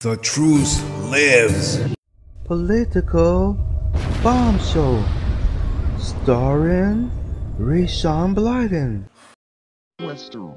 The truth lives. Political Bomb Show, starring Rayshawn Blyden. Western.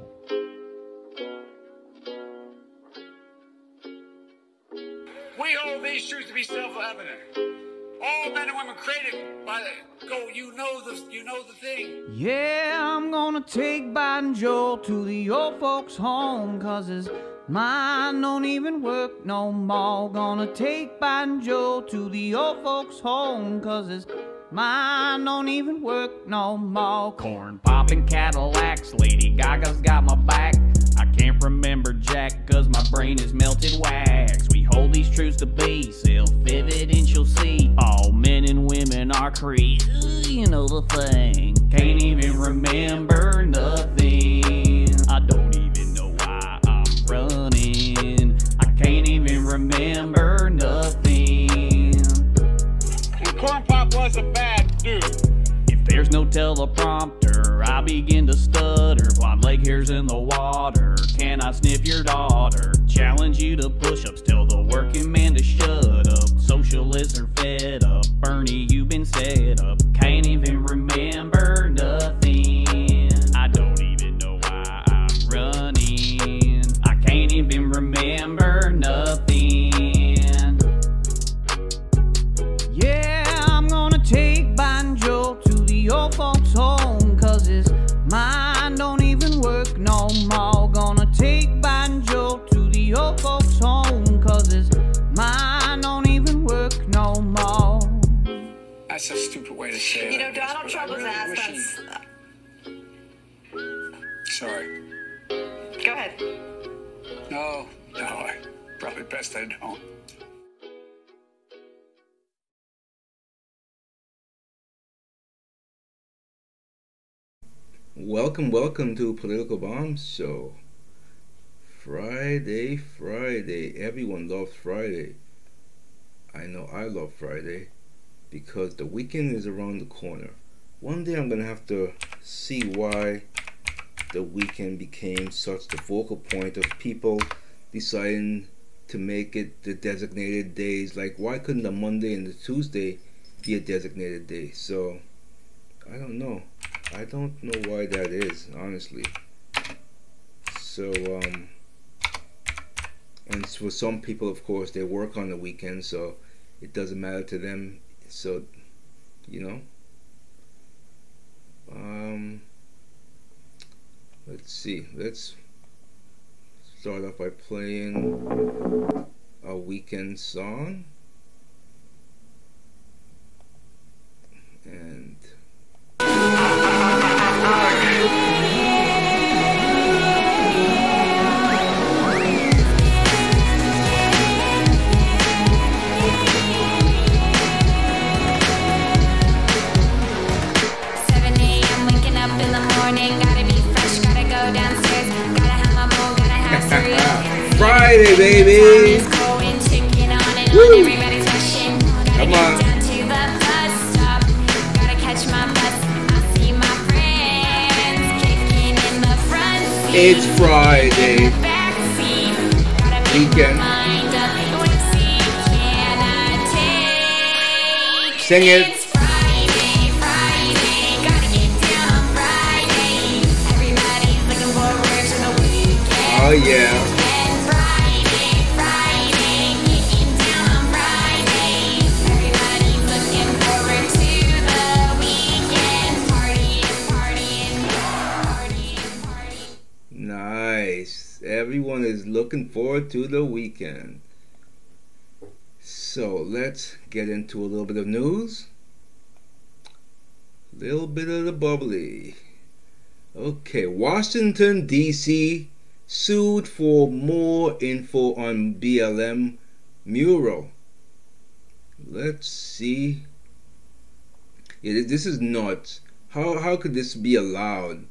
We hold these truths to be self-evident. All men and women created by the go. You know the you know the thing. Yeah, I'm gonna take Biden Joe to the old folks' home, cause his mind don't even work no more. Gonna take Biden Joe to the old folks' home, cause his mind don't even work no more. Corn popping Cadillacs, Lady Gaga's got my back. I can't remember Jack, cause my brain is melted wax. We hold these truths to be self-evident, you'll see. All men and women are created, you know the thing. Can't even remember nothing. I don't even know why I'm running. I can't even remember nothing. And Corn Pop was a bad dude. If there's no teleprompter, I begin to stutter. Blonde leg hairs in the water. Can I sniff your daughter? Challenge Welcome, welcome to Political Bomb Show. Friday, Friday. Everyone loves Friday. I know I love Friday because the weekend is around the corner. One day I'm gonna have to see why the weekend became such the focal point of people deciding to make it the designated days. Like, why couldn't the Monday and the Tuesday be a designated day? So, I don't know. I don't know why that is, honestly. So, um, and for some people, of course, they work on the weekend, so it doesn't matter to them. So, you know. Um, let's see. Let's start off by playing a weekend song. And. My mind up. What seat can I take? Sing it. It's Friday, looking forward to the weekend. So let's get into a little bit of news. A Little bit of the bubbly. Okay, Washington D.C. sued for more info on BLM mural. Let's see. Yeah, this is nuts. How how could this be allowed?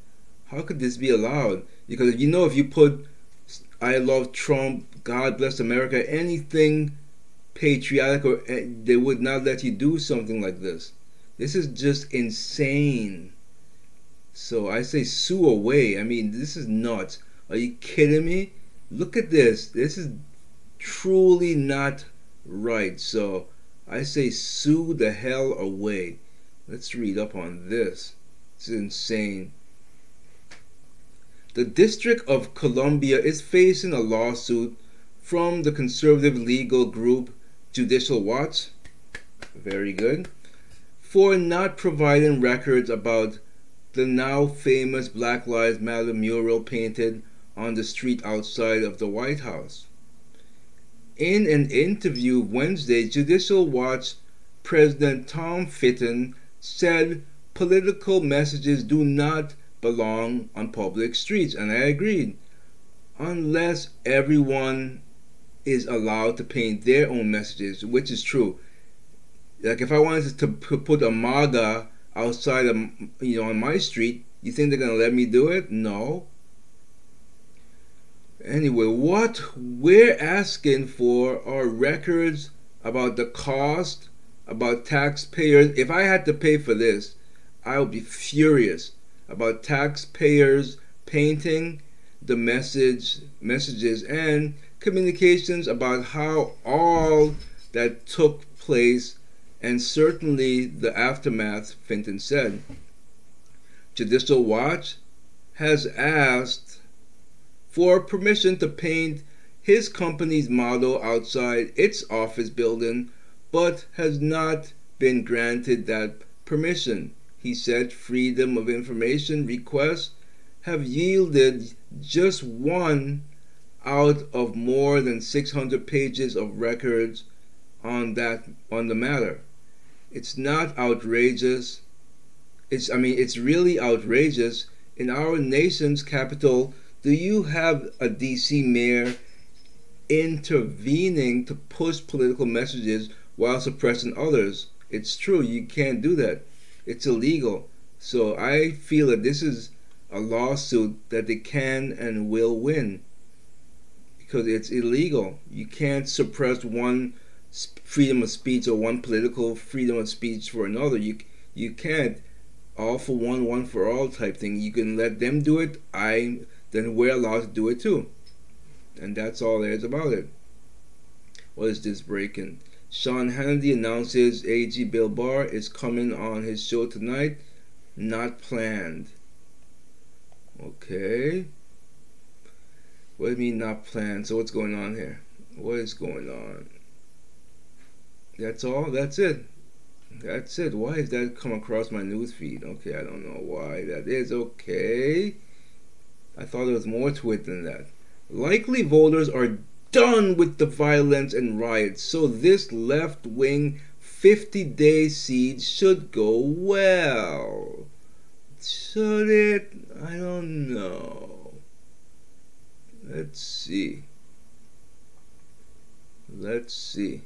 How could this be allowed? Because you know, if you put "I love Trump," "God bless America," anything patriotic, or eh, they would not let you do something like this. This is just insane. So I say sue away. I mean, this is nuts. Are you kidding me? Look at this. This is truly not right. So I say sue the hell away. Let's read up on this. It's insane. The District of Columbia is facing a lawsuit from the conservative legal group Judicial Watch. Very good. For not providing records about the now famous Black Lives Matter mural painted on the street outside of the White House. In an interview Wednesday, Judicial Watch President Tom Fitton said political messages do not belong on public streets, and I agreed. Unless everyone is allowed to paint their own messages, which is true. Like if I wanted to put a MAGA outside of you know on my street, you think they're gonna let me do it? No. Anyway, what we're asking for are records about the cost, about taxpayers. If I had to pay for this, I would be furious about taxpayers painting the message messages and communications about how all that took place and certainly the aftermath, Fitton said. Judicial Watch has asked for permission to paint his company's model outside its office building, but has not been granted that permission. He said freedom of information requests have yielded just one out of more than 600 pages of records on that on the matter. It's not outrageous. It's I mean it's really outrageous. In our nation's capital, do you have a DC mayor intervening to push political messages while suppressing others? It's true, you can't do that. It's illegal. So I feel that this is a lawsuit that they can and will win because it's illegal. You can't suppress one freedom of speech or one political freedom of speech for another. You you can't all for one, one for all type thing. You can let them do it. I then we're allowed to do it too, and that's all there is about it. What is this breaking? Sean Hannity announces AG Bill Barr is coming on his show tonight. Not planned. Okay. What do you mean not planned? So what's going on here? What is going on? That's all? That's it. That's it. Why has that come across my news feed? Okay, I don't know why that is. Okay. I thought there was more to it than that. Likely voters are done with the violence and riots, so this left wing 50 day siege should go well. Should it? I don't know. Let's see. Let's see.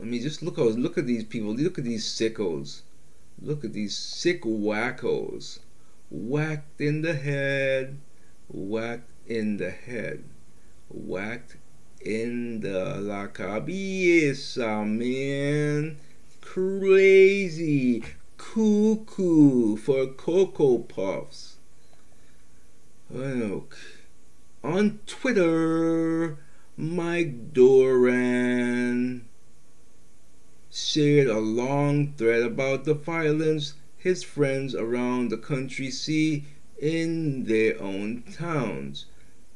I mean, just look at look at these people. Look at these sickos. Look at these sick wackos. Whacked in the head. Whacked in the head. Whacked in the la cabeza, uh, man. Crazy. Cuckoo for Cocoa Puffs. On Twitter, Mike Doran shared a long thread about the violence his friends around the country see in their own towns.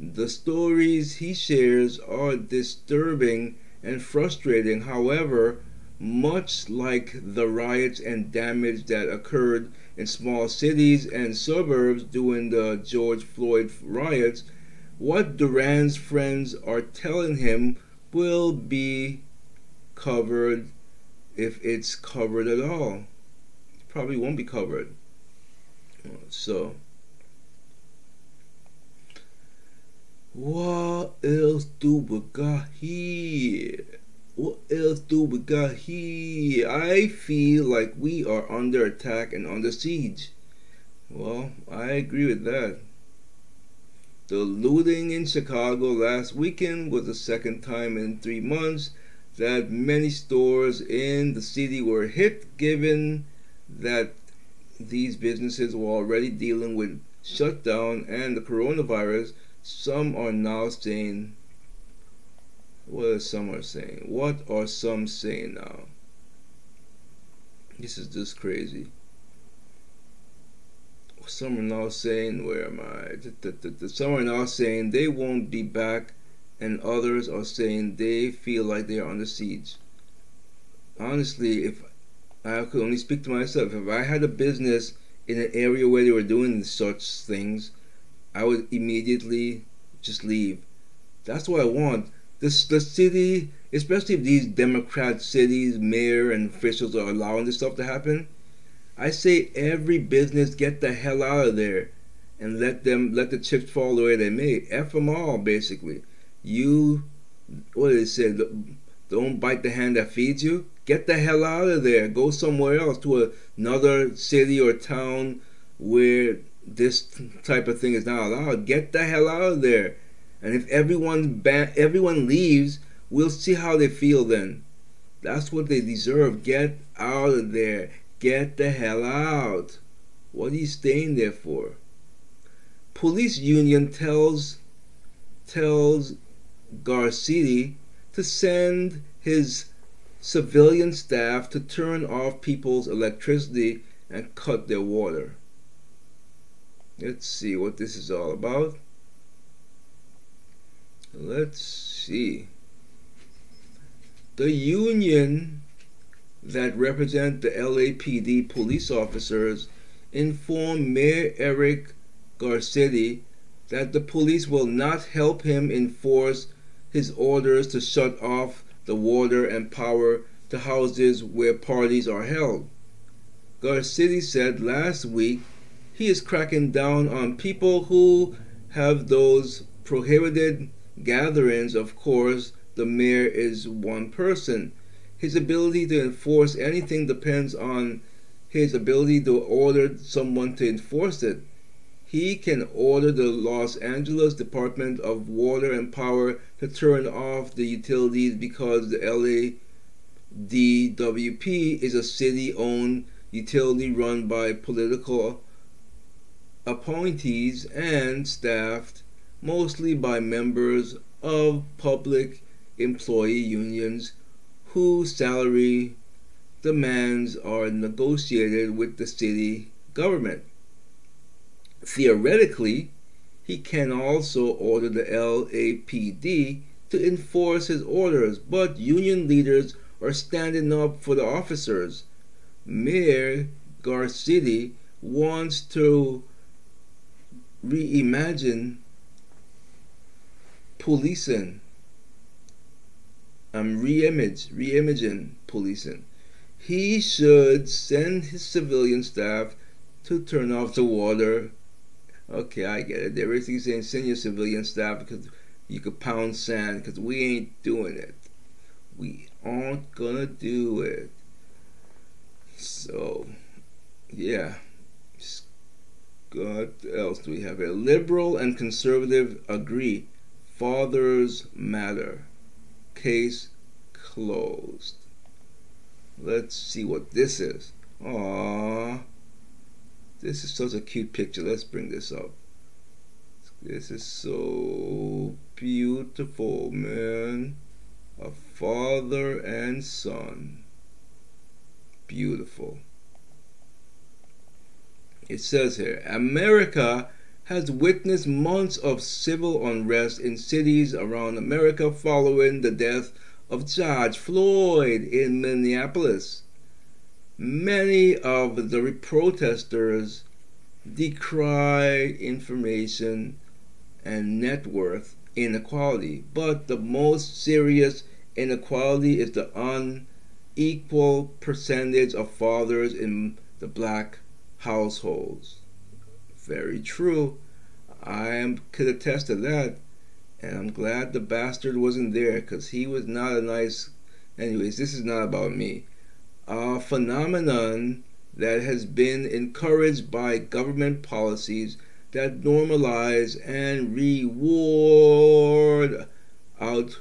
The stories he shares are disturbing and frustrating, however, much like the riots and damage that occurred in small cities and suburbs during the George Floyd riots, what Doran's friends are telling him will be covered if it's covered at all. It probably won't be covered. So, what else do we got here? What else do we got here? I feel like we are under attack and under siege. Well, I agree with that. The looting in Chicago last weekend was the second time in three months that many stores in the city were hit, given that these businesses were already dealing with shutdown and the coronavirus. Some are now saying What are some are saying? What are some saying now? This is just crazy. Some are now saying, where am I? Some are now saying they won't be back, and others are saying they feel like they are under siege. Honestly, if I could only speak to myself, if I had a business in an area where they were doing such things, I would immediately just leave. That's what I want. This the city, especially if these Democrat cities, mayor and officials are allowing this stuff to happen. I say every business get the hell out of there and let them let the chips fall the way they may. F them all, basically. You, what did it say? Don't bite the hand that feeds you. Get the hell out of there. Go somewhere else to another city or town where this type of thing is not allowed. Get the hell out of there. And if everyone everyone leaves, we'll see how they feel then. That's what they deserve. Get out of there. Get the hell out. What are you staying there for? Police union tells tells Garcetti to send his civilian staff to turn off people's electricity and cut their water. Let's see what this is all about. Let's see. The union that represent the LAPD police officers informed Mayor Eric Garcetti that the police will not help him enforce his orders to shut off the water and power to houses where parties are held. Garcetti said last week he is cracking down on people who have those prohibited gatherings. Of course, the mayor is one person. His ability to enforce anything depends on his ability to order someone to enforce it. He can order the Los Angeles Department of Water and Power to turn off the utilities because the LADWP is a city owned utility run by political appointees and staffed mostly by members of public employee unions whose salary demands are negotiated with the city government. Theoretically, he can also order the LAPD to enforce his orders, but union leaders are standing up for the officers. Mayor Garcetti wants to reimagine policing. I'm reimage, reimaging policing. He should send his civilian staff to turn off the water. Okay, I get it. Basically saying send your civilian staff because you could pound sand because we ain't doing it. We aren't gonna do it. So, yeah. What else do we have here? Liberal and conservative agree. Fathers matter. Case closed. Let's see what this is. Aww. This is such a cute picture. Let's bring this up. This is so beautiful, man. A father and son. Beautiful. It says here America has witnessed months of civil unrest in cities around America following the death of George Floyd in Minneapolis. Many of the protesters decry information and net worth inequality, but the most serious inequality is the unequal percentage of fathers in the black households. Very true. I am, could attest to that. And I'm glad the bastard wasn't there because he was not a nice. Anyways, this is not about me. A phenomenon that has been encouraged by government policies that normalize and reward out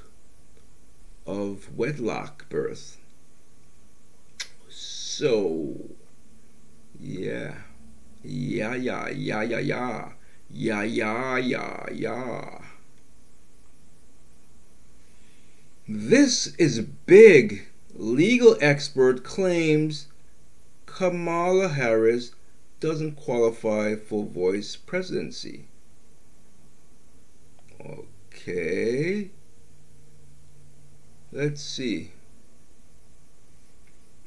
of wedlock birth. So, yeah. Yeah, yeah, yeah, yeah, yeah. Yeah, yeah, yeah, yeah. This is big. Legal expert claims Kamala Harris doesn't qualify for vice presidency. Okay. Let's see.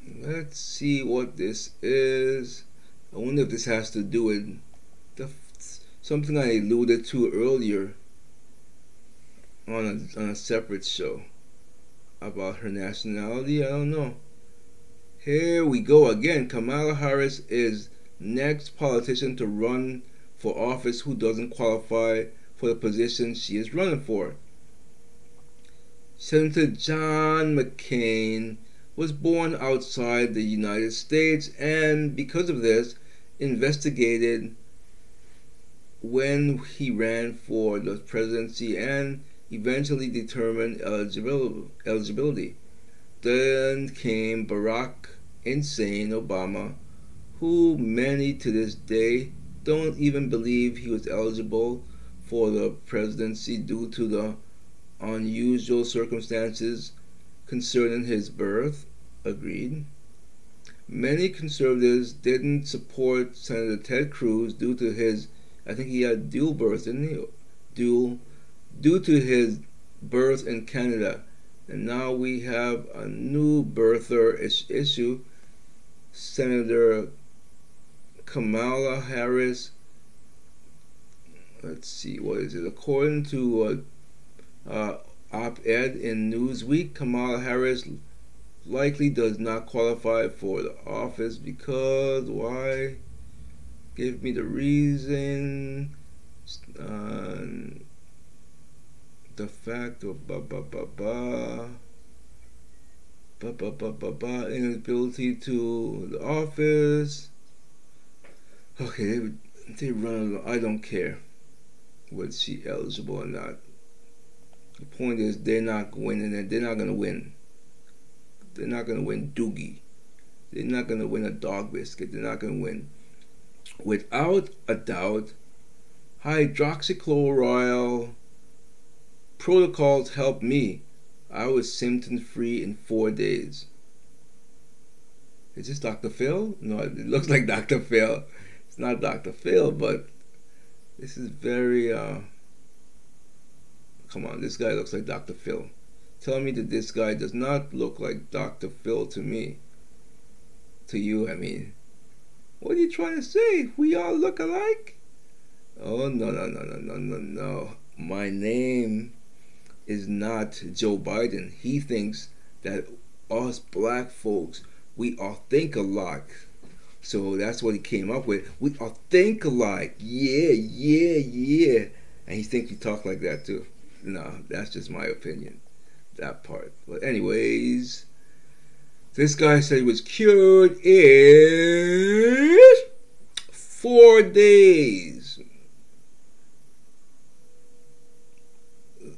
Let's see what this is. I wonder if this has to do with the, something I alluded to earlier on a, on a separate show about her nationality. I don't know. Here we go again. Kamala Harris is next politician to run for office who doesn't qualify for the position she is running for. Senator John McCain was born outside the United States and because of this investigated when he ran for the presidency and eventually determined eligibility. Then came Barack Insane Obama, who many to this day don't even believe he was eligible for the presidency due to the unusual circumstances concerning his birth. Agreed. Many conservatives didn't support Senator Ted Cruz due to his, I think he had dual birth, didn't he? Dual, due to his birth in Canada. And now we have a new birther is- issue. Senator Kamala Harris. Let's see, what is it? According to uh, uh, op ed in Newsweek Kamala Harris likely does not qualify for the office because why? Give me the reason. Uh, the fact of ba ba ba ba ba ba ba ba ba inability to the office. Okay, they, they run. I don't care whether she eligible or not. The point is, they're not winning, and they're not gonna win. They're not gonna win Doogie. They're not gonna win a dog biscuit. They're not gonna win. Without a doubt, hydroxychloroquine protocols helped me. I was symptom free in four days. Is this Dr. Phil? No, it looks like Dr. Phil. It's not Dr. Phil, but this is very uh come on, this guy looks like Dr. Phil. Tell me that this guy does not look like Dr. Phil to me. To you, I mean. What are you trying to say? We all look alike? Oh no no no no no no no. My name is not Joe Biden. He thinks that us black folks, we all think alike. So that's what he came up with. We all think alike. Yeah, yeah, yeah. And he thinks we talk like that too. No, that's just my opinion. That part. But anyways, this guy said he was cured in four days.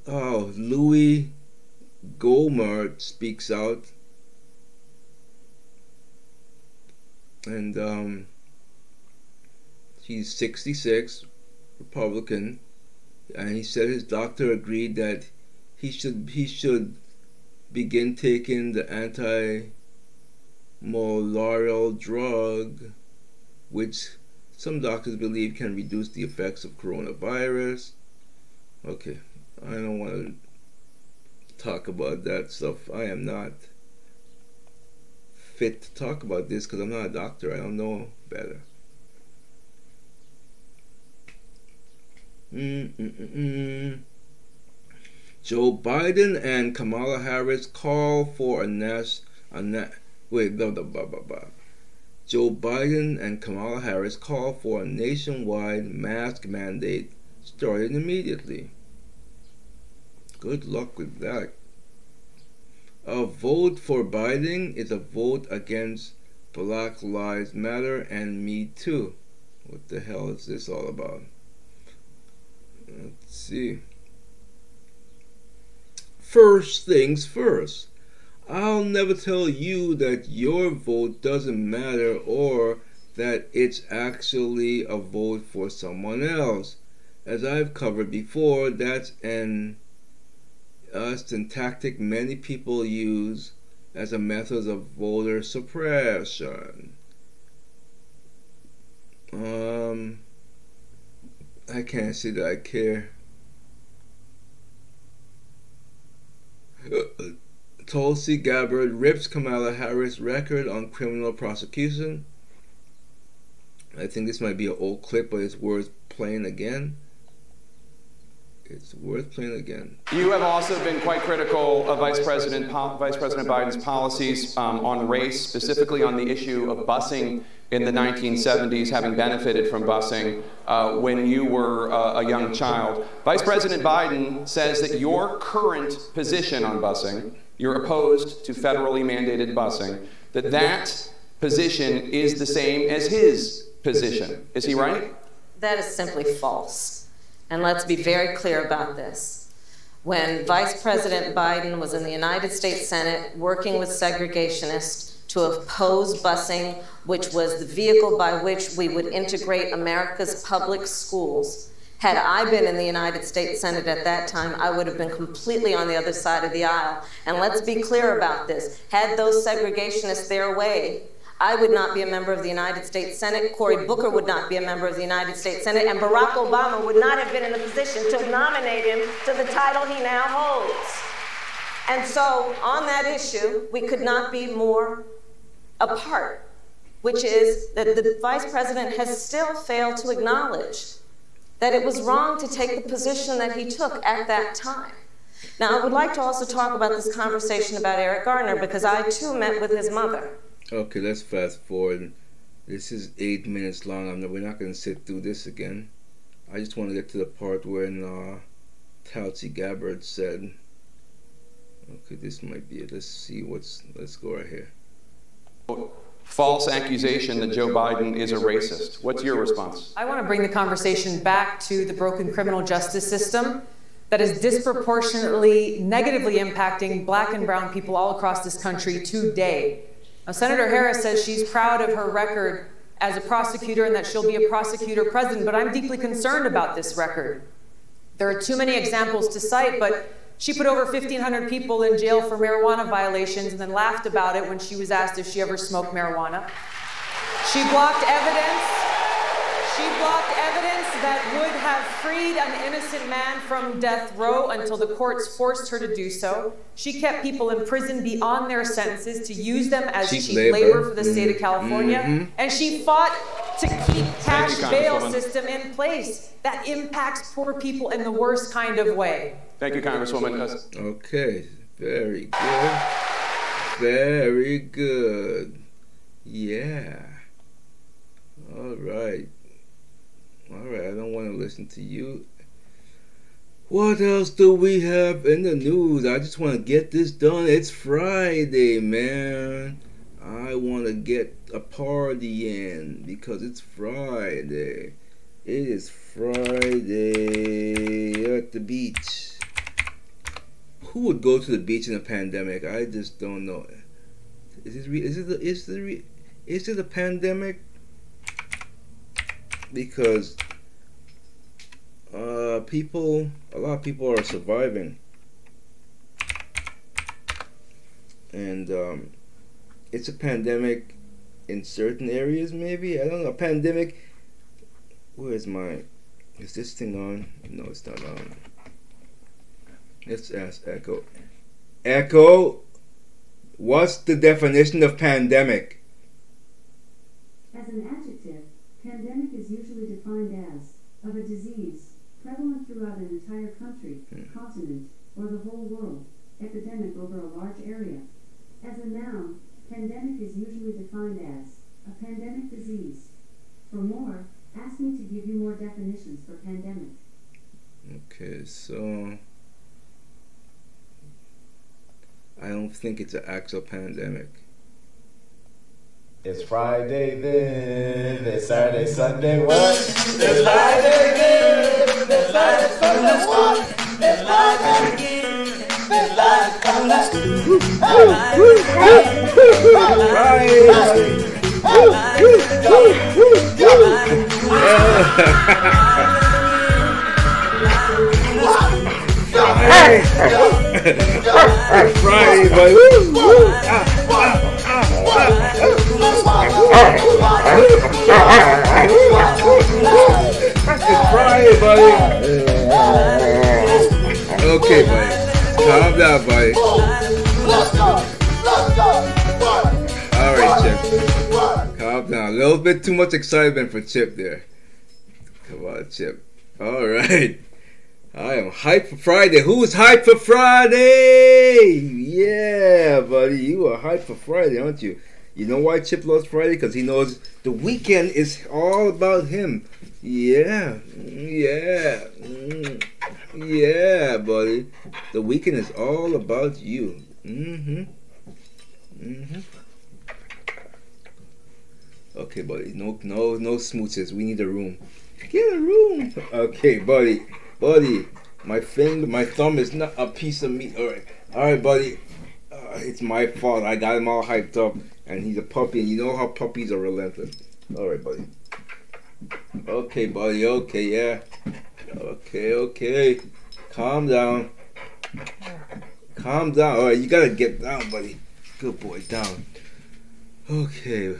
Oh, Louis Gohmert speaks out. And um, he's 66, Republican, and he said his doctor agreed that he should he should begin taking the anti-malarial drug, which some doctors believe can reduce the effects of coronavirus. Okay, I don't want to talk about that stuff. I am not fit to talk about this because I'm not a doctor. I don't know better. Mm-mm-mm. Joe Biden and Kamala Harris call for a nas a na- wait blah, blah, blah, blah, blah. Joe Biden and Kamala Harris call for a nationwide mask mandate starting immediately. Good luck with that. A vote for Biden is a vote against Black Lives Matter and Me Too. What the hell is this all about? Let's see. First things first. I'll never tell you that your vote doesn't matter or that it's actually a vote for someone else. As I've covered before, that's an Uh, it's a tactic many people use as a method of voter suppression. Um, I can't see that I care. Tulsi Gabbard rips Kamala Harris record on criminal prosecution. I think this might be an old clip, but it's worth playing again. It's worth playing again. You have also been quite critical of Vice President po- Vice President Biden's policies um, on race, specifically on the issue of busing in the 1970s, having benefited from busing uh, when you were uh, a young child. Vice President Biden says that your current position on busing, you're opposed to federally mandated busing, that that position is the same as his position. Is he right? That is simply false. And let's be very clear about this. When Vice President Biden was in the United States Senate working with segregationists to oppose busing, which was the vehicle by which we would integrate America's public schools, had I been in the United States Senate at that time, I would have been completely on the other side of the aisle. And let's be clear about this. Had those segregationists their way, I would not be a member of the United States Senate. Cory Booker would not be a member of the United States Senate. And Barack Obama would not have been in a position to nominate him to the title he now holds. And so, on that issue, we could not be more apart, which is that the vice president has still failed to acknowledge that it was wrong to take the position that he took at that time. Now, I would like to also talk about this conversation about Eric Garner because I too met with his mother. Okay, let's fast forward. This is eight minutes long. I'm not, we're not going to sit through this again. I just want to get to the part when uh, Tulsi Gabbard said, "Okay, this might be it. Let's see what's. Let's go right here." False accusation that Joe Biden is a racist. What's your response? I want to bring the conversation back to the broken criminal justice system that is disproportionately negatively impacting black and brown people all across this country today. Now, Senator Harris says she's proud of her record as a prosecutor and that she'll be a prosecutor president, but I'm deeply concerned about this record. There are too many examples to cite, but she put over 1,500 people in jail for marijuana violations and then laughed about it when she was asked if she ever smoked marijuana. She blocked evidence. She blocked evidence that would have freed an innocent man from death row until the courts forced her to do so. She kept people in prison beyond their sentences to use them as Cheap cheap, labor. labor. for the state of Mhm. California. Mhm. And she fought to keep cash bail system in place that impacts poor people in the worst kind of way. Thank you, Congresswoman. Okay, very good. Very good. Yeah. All right. All right, I don't want to listen to you. What else do we have in the news? I just want to get this done. It's Friday, man. I want to get a party in because it's Friday. It is Friday at the beach. Who would go to the beach in a pandemic? I just don't know. Is this re- is it the, is the re- is it a pandemic? Because uh, people, a lot of people are surviving, and um, it's a pandemic in certain areas. Maybe I don't know. A Pandemic. Where is my? Is this thing on? No, it's not on. Let's ask Echo. Echo, what's the definition of pandemic? As an adjective, pandemic is usually defined as of a disease prevalent throughout an entire country, hmm. continent, or the whole world, epidemic over a large area. As a noun, pandemic is usually defined as a pandemic disease. For more, ask me to give you more definitions for pandemic. Okay, so I don't think it's an actual pandemic. It's Friday then, it's Saturday, Sunday, what? It's Friday then, it's Saturday, Sunday, what? It's Friday again, it's Friday, it's Friday, buddy. Woo, woo. Ah, ah, It's Friday, buddy. Okay, buddy. Calm down, buddy. All right, Chip. Calm down. A little bit too much excitement for Chip there. Come on, Chip. All right. I am hyped for Friday. Who's hyped for Friday? Yeah, buddy. You are hyped for Friday, aren't you? You know why Chip loves Friday? Because he knows the weekend is all about him. Yeah. Yeah. Mm. Yeah, buddy. The weekend is all about you. Mm-hmm. Mm-hmm. Okay, buddy. No, no, no smooches. We need a room. Get a room. Okay, buddy. Buddy, my finger, my thumb is not a piece of meat. All right, all right, buddy. Uh, it's my fault. I got him all hyped up, and he's a puppy, and you know how puppies are relentless. All right, buddy. Okay, buddy. Okay, yeah. Okay, okay. Calm down. Calm down. All right, you gotta get down, buddy. Good boy, down. Okay.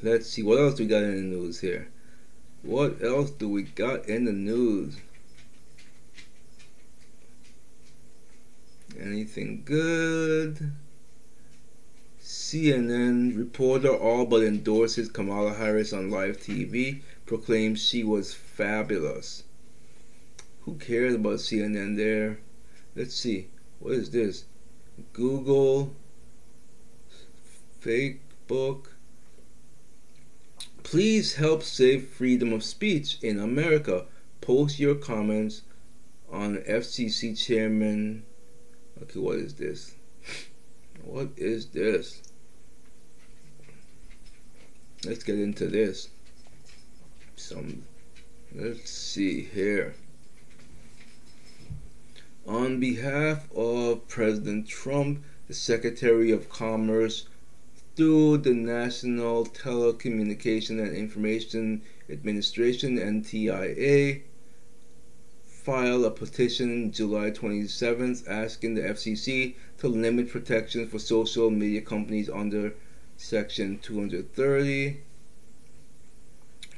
Let's see what else we got in the news here. What else do we got in the news? Anything good? CNN reporter all but endorses Kamala Harris on live TV, proclaims she was fabulous. Who cares about CNN there? Let's see. What is this? Google, Facebook. Please help save freedom of speech in America. Post your comments on FCC chairman. Okay, what is this? What is this? Let's get into this. Some let's see here. On behalf of President Trump, the Secretary of Commerce, through the National Telecommunication and Information Administration NTIA, filed a petition July 27th asking the FCC to limit protections for social media companies under Section 230.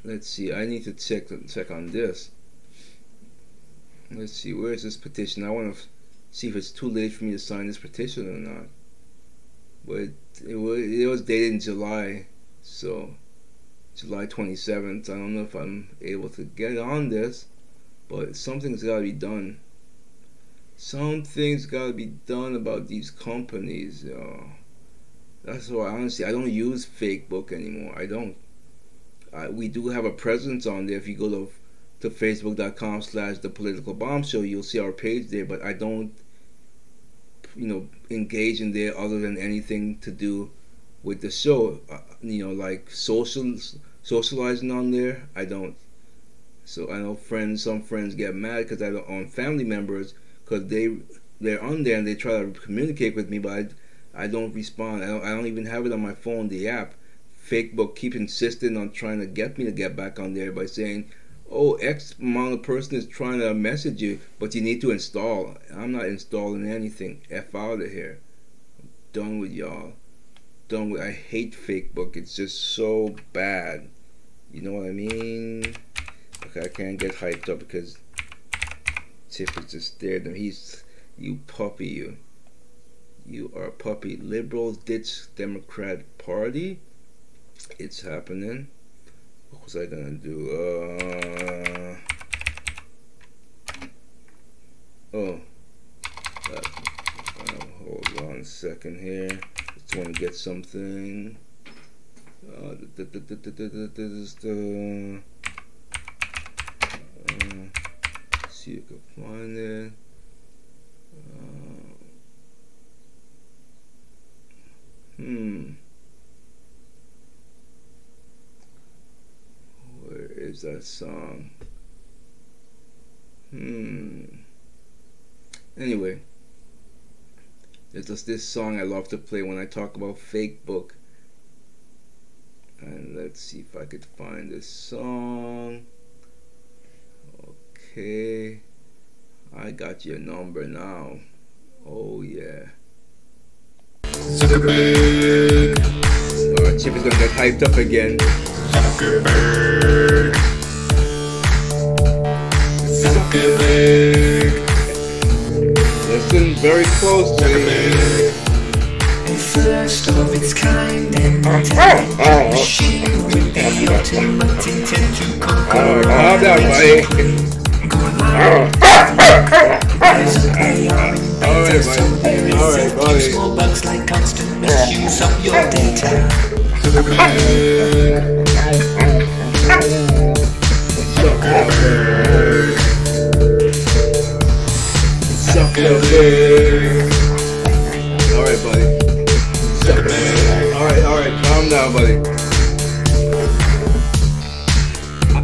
Let's see. I need to check check on this. Let's see. Where is this petition? I want to see if it's too late for me to sign this petition or not. But it, was it was dated in July, so July 27th. I don't know if I'm able to get on this, but something's got to be done. Something's got to be done about these companies. Uh, that's why honestly I don't use Facebook anymore. I don't. We do have a presence on there. If you go to to facebook.com slash the political bomb show, you'll see our page there. But I don't, you know, engage in there other than anything to do with the show. Uh, you know, like social socializing on there. I don't. So I know friends. Some friends get mad because I don't on family members because they they're on there and they try to communicate with me, but I I don't respond. I don't, I don't even have it on my phone, the app. Facebook keep insisting on trying to get me to get back on there by saying, oh, X amount of person is trying to message you, but you need to install. I'm not installing anything. F out of here. I'm done with y'all. Done with. I hate Facebook. It's just so bad. You know what I mean? Okay, I can't get hyped up because Tiff is just at him. He's you puppy, you. You are a puppy. Liberals ditch Democrat Party. It's happening. Was I gonna do? Uh, oh. Uh, uh, hold on a second here. Just want to get something. See if I can find it. Uh, hmm. Where is that song? Hmm. Anyway, there's this song I love to play when I talk about fake book. And let's see if I could find this song. Okay. I got your number now. Oh yeah. Zuckerberg. Alright, Chip is gonna get hyped up again. Zuckerberg. Listen very closely. A first of its kind oh, intelligent oh, oh. machine with the ultimate intent to conquer Alright, all calm down, its buddy. Go live. There's an AI in beta, so there is Alright, buddy. small bugs like constant misuse of your data. Zuckerberg. Zuckerberg. Alright, buddy. Alright, alright, calm down, buddy.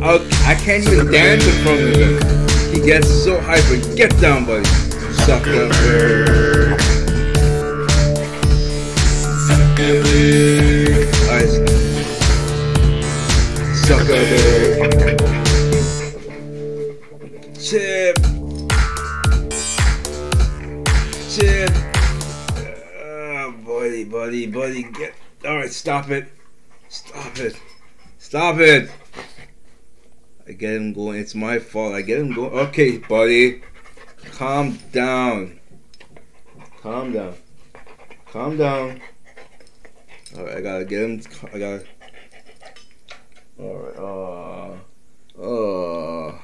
I, I, can't even dance in front of him. He gets so hyper. Get down, buddy. Zuckerberg. Zuckerberg. Alright. Zuckerberg. Chip. Chip. Ah, buddy, buddy, buddy, get. Alright, stop it. Stop it. Stop it. I get him going. It's my fault. I get him going. Okay, buddy. Calm down. Calm down. Calm down. Alright, I gotta get him. I gotta. Alright, uh. Uh.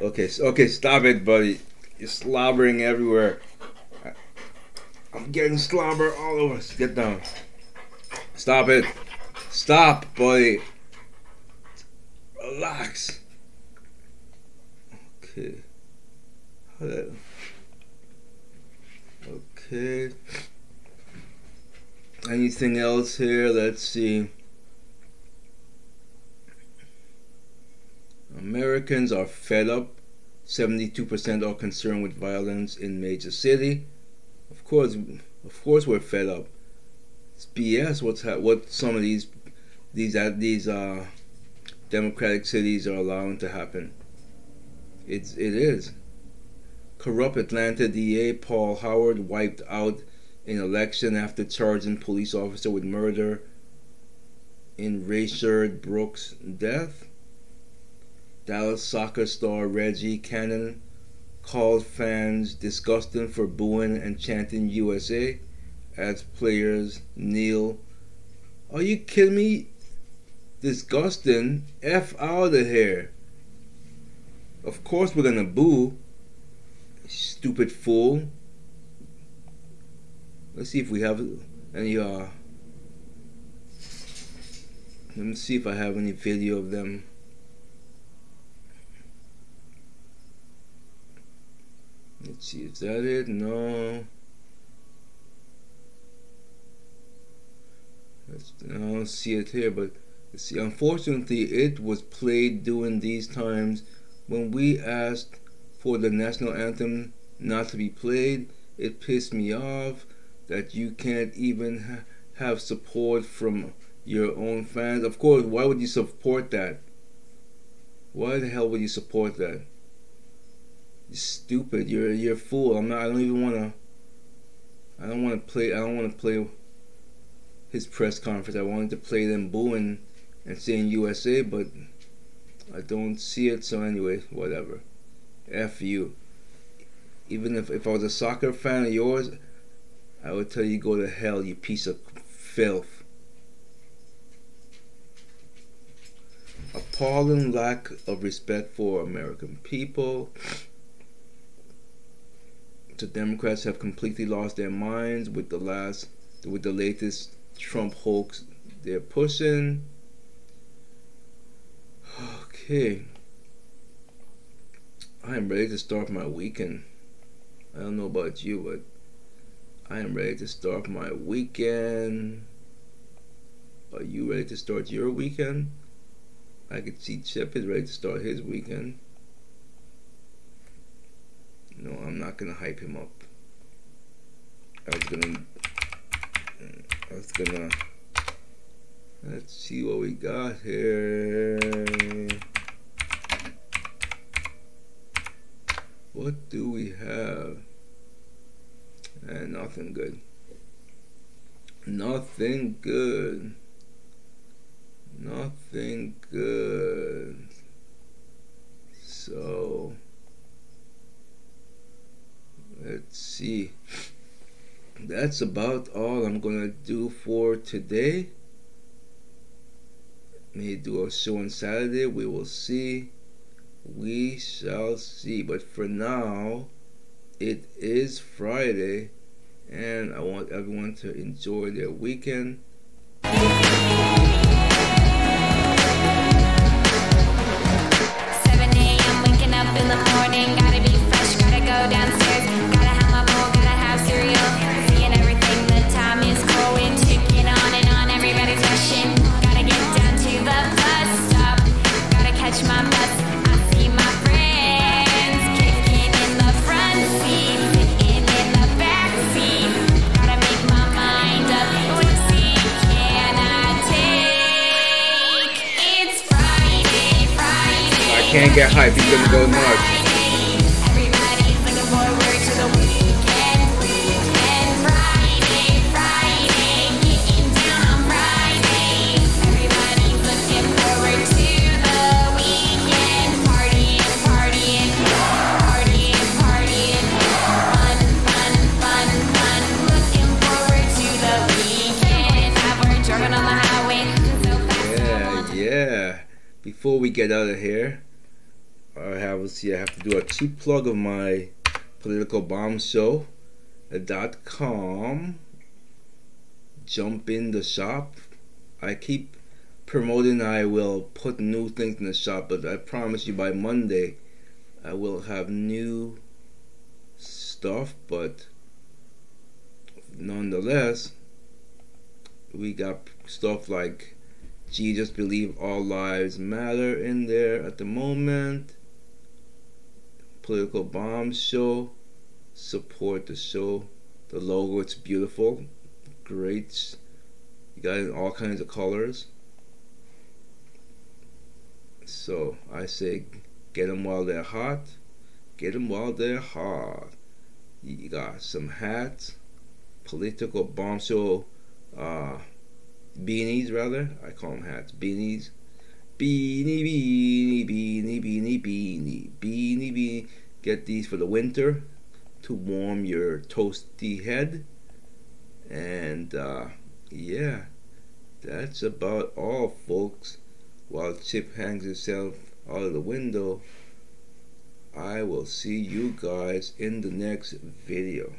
Okay, okay, stop it, buddy. You're slobbering everywhere. I'm getting slobber all over. Get down. Stop it. Stop, buddy. Relax. Okay. Okay. Anything else here? Let's see. Americans are fed up. 72% are concerned with violence in major city. Of course, of course we're fed up. It's BS what's ha- what some of these these uh, these uh democratic cities are allowing to happen. It's it is. Corrupt Atlanta DA Paul Howard wiped out an election after charging police officer with murder in Rayshard Brooks' death. Dallas soccer star Reggie Cannon called fans disgusting for booing and chanting USA as players kneel. Are you kidding me? Disgusting. F out of here. Of course we're gonna boo. Stupid fool. Let's see if we have any uh let me see if I have any video of them. Let's see, is that it? No. Let's, I don't see it here, but see, unfortunately, it was played during these times when we asked for the national anthem not to be played. It pissed me off that you can't even ha- have support from your own fans. Of course, why would you support that? Why the hell would you support that? Stupid. You're you're a fool. I'm not. I don't even want to. I don't want to play. I don't want to play his press conference. I wanted to play them booing and saying USA, but I don't see it. So anyway, whatever. F you. Even if if I was a soccer fan of yours, I would tell you go to hell, you piece of filth. Appalling lack of respect for American people. The Democrats have completely lost their minds with the last, with the latest Trump hoax they're pushing. Okay. I am ready to start my weekend. I don't know about you, but I am ready to start my weekend. Are you ready to start your weekend? I could see Chip is ready to start his weekend. No, I'm not gonna hype him up. I was gonna. Uh, I was gonna. Let's see what we got here. what do we have? And nothing good. Nothing good. Nothing good. So let's see. That's about all I'm gonna do for today. May do a show on Saturday. We will see. We shall see. But for now, it is Friday, and I want everyone to enjoy their weekend. Highway, so fast. Yeah, yeah. Before we get out of here, see I have to do a cheap plug of my political bomb show dot com. Jump in the shop. I keep promoting I will put new things in the shop, but I promise you by Monday I will have new stuff, but nonetheless we got stuff like Jesus believe all lives matter in there at the moment. Political bomb show. Support the show. The logo it's beautiful. Great. You got it in all kinds of colors. So I say get them while they're hot. Get them while they're hot. You got some hats. Political bomb show. Uh, beanies rather. I call them hats. Beanies. Beanie, beanie, beanie, beanie, beanie, beanie, beanie. Get these for the winter to warm your toasty head. And uh, yeah, that's about all, folks. While Chip hangs himself out of the window, I will see you guys in the next video.